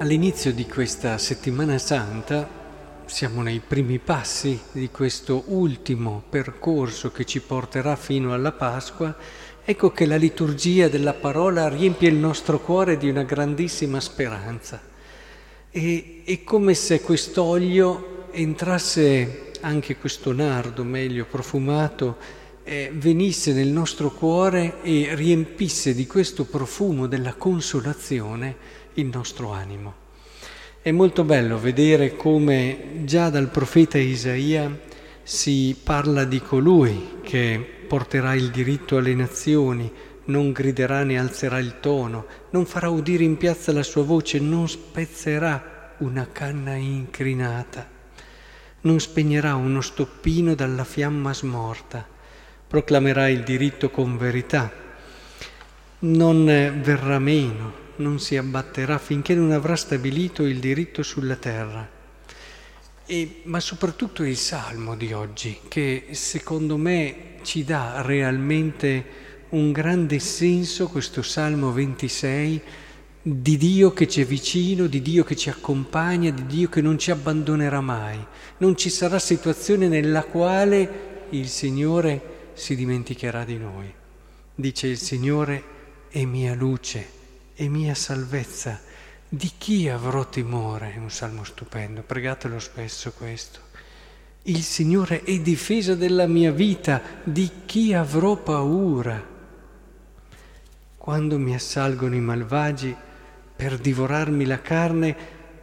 All'inizio di questa settimana santa siamo nei primi passi di questo ultimo percorso che ci porterà fino alla Pasqua. Ecco che la liturgia della parola riempie il nostro cuore di una grandissima speranza. E è come se quest'olio entrasse, anche questo nardo meglio profumato, eh, venisse nel nostro cuore e riempisse di questo profumo della consolazione il nostro animo. È molto bello vedere come già dal profeta Isaia si parla di colui che porterà il diritto alle nazioni, non griderà né alzerà il tono, non farà udire in piazza la sua voce, non spezzerà una canna incrinata, non spegnerà uno stoppino dalla fiamma smorta, proclamerà il diritto con verità, non verrà meno, non si abbatterà finché non avrà stabilito il diritto sulla terra. E, ma soprattutto il Salmo di oggi, che secondo me ci dà realmente un grande senso, questo Salmo 26, di Dio che ci è vicino, di Dio che ci accompagna, di Dio che non ci abbandonerà mai. Non ci sarà situazione nella quale il Signore si dimenticherà di noi. Dice il Signore è mia luce e mia salvezza. Di chi avrò timore? È un salmo stupendo, pregatelo spesso questo. Il Signore è difesa della mia vita, di chi avrò paura? Quando mi assalgono i malvagi per divorarmi la carne,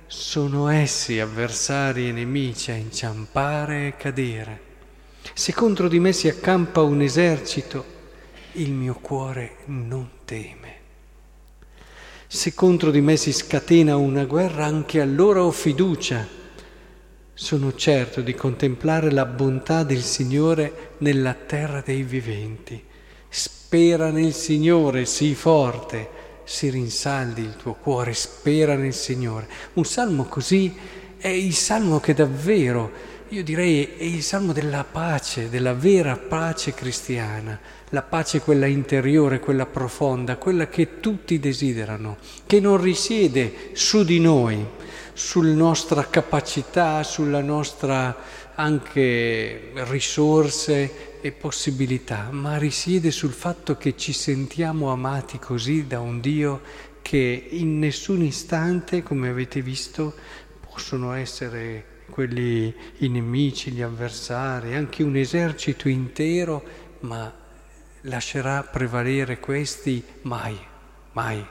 sono essi avversari e nemici a inciampare e cadere. Se contro di me si accampa un esercito, il mio cuore non teme. Se contro di me si scatena una guerra, anche allora ho fiducia. Sono certo di contemplare la bontà del Signore nella terra dei viventi. Spera nel Signore, sii forte, si rinsaldi il tuo cuore, spera nel Signore. Un salmo così è il salmo che davvero io direi è il salmo della pace, della vera pace cristiana, la pace quella interiore, quella profonda, quella che tutti desiderano, che non risiede su di noi, sulla nostra capacità, sulla nostra anche risorse e possibilità, ma risiede sul fatto che ci sentiamo amati così da un Dio che in nessun istante, come avete visto, possono essere quelli i nemici, gli avversari, anche un esercito intero, ma lascerà prevalere questi mai, mai.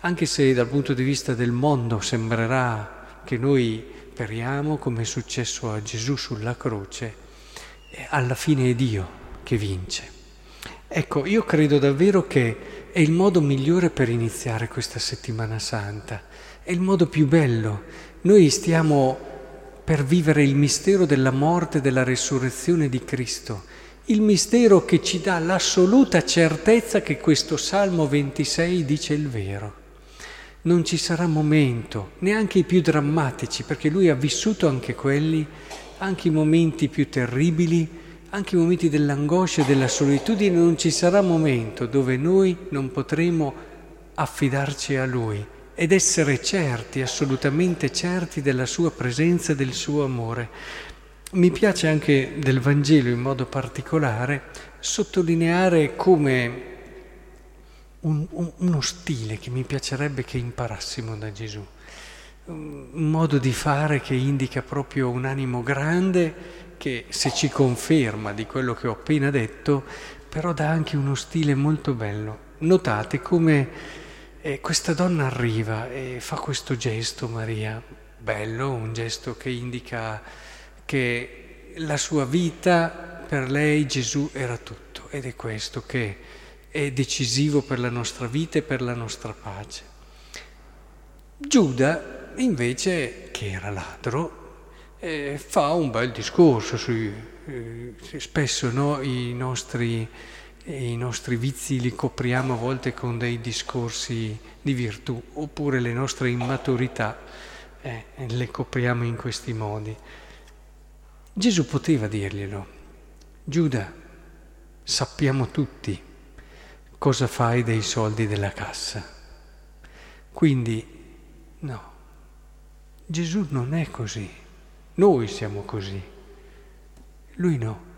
Anche se dal punto di vista del mondo sembrerà che noi speriamo, come è successo a Gesù sulla croce, alla fine è Dio che vince. Ecco, io credo davvero che è il modo migliore per iniziare questa settimana santa, è il modo più bello. Noi stiamo per vivere il mistero della morte e della risurrezione di Cristo, il mistero che ci dà l'assoluta certezza che questo Salmo 26 dice il vero. Non ci sarà momento, neanche i più drammatici, perché lui ha vissuto anche quelli, anche i momenti più terribili, anche i momenti dell'angoscia e della solitudine, non ci sarà momento dove noi non potremo affidarci a lui ed essere certi, assolutamente certi della sua presenza e del suo amore. Mi piace anche del Vangelo in modo particolare sottolineare come un, un, uno stile che mi piacerebbe che imparassimo da Gesù, un modo di fare che indica proprio un animo grande che se ci conferma di quello che ho appena detto, però dà anche uno stile molto bello. Notate come e questa donna arriva e fa questo gesto, Maria, bello, un gesto che indica che la sua vita, per lei Gesù era tutto ed è questo che è decisivo per la nostra vita e per la nostra pace. Giuda, invece, che era ladro, eh, fa un bel discorso sui, eh, spesso no, i nostri e i nostri vizi li copriamo a volte con dei discorsi di virtù, oppure le nostre immaturità eh, le copriamo in questi modi. Gesù poteva dirglielo, Giuda, sappiamo tutti cosa fai dei soldi della cassa. Quindi, no, Gesù non è così, noi siamo così, lui no.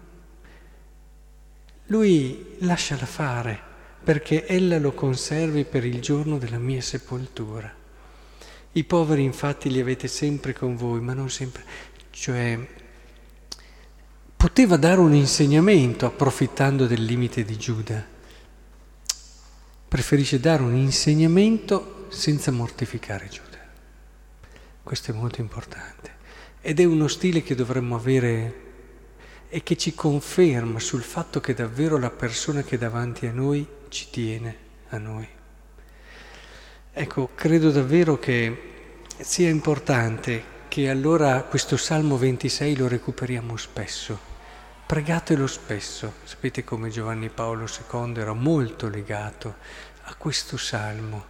Lui lasciala fare perché ella lo conservi per il giorno della mia sepoltura. I poveri infatti li avete sempre con voi, ma non sempre. Cioè, poteva dare un insegnamento approfittando del limite di Giuda. Preferisce dare un insegnamento senza mortificare Giuda. Questo è molto importante. Ed è uno stile che dovremmo avere e che ci conferma sul fatto che davvero la persona che è davanti a noi ci tiene a noi. Ecco, credo davvero che sia importante che allora questo Salmo 26 lo recuperiamo spesso. Pregatelo spesso. Sapete come Giovanni Paolo II era molto legato a questo Salmo.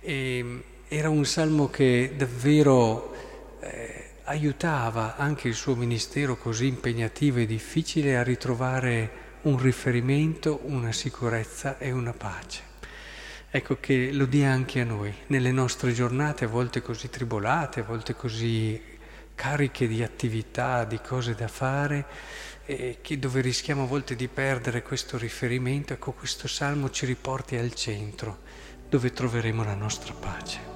E era un Salmo che davvero eh, aiutava anche il suo ministero così impegnativo e difficile a ritrovare un riferimento, una sicurezza e una pace. Ecco che lo dia anche a noi, nelle nostre giornate a volte così tribolate, a volte così cariche di attività, di cose da fare, dove rischiamo a volte di perdere questo riferimento, ecco questo salmo ci riporti al centro, dove troveremo la nostra pace.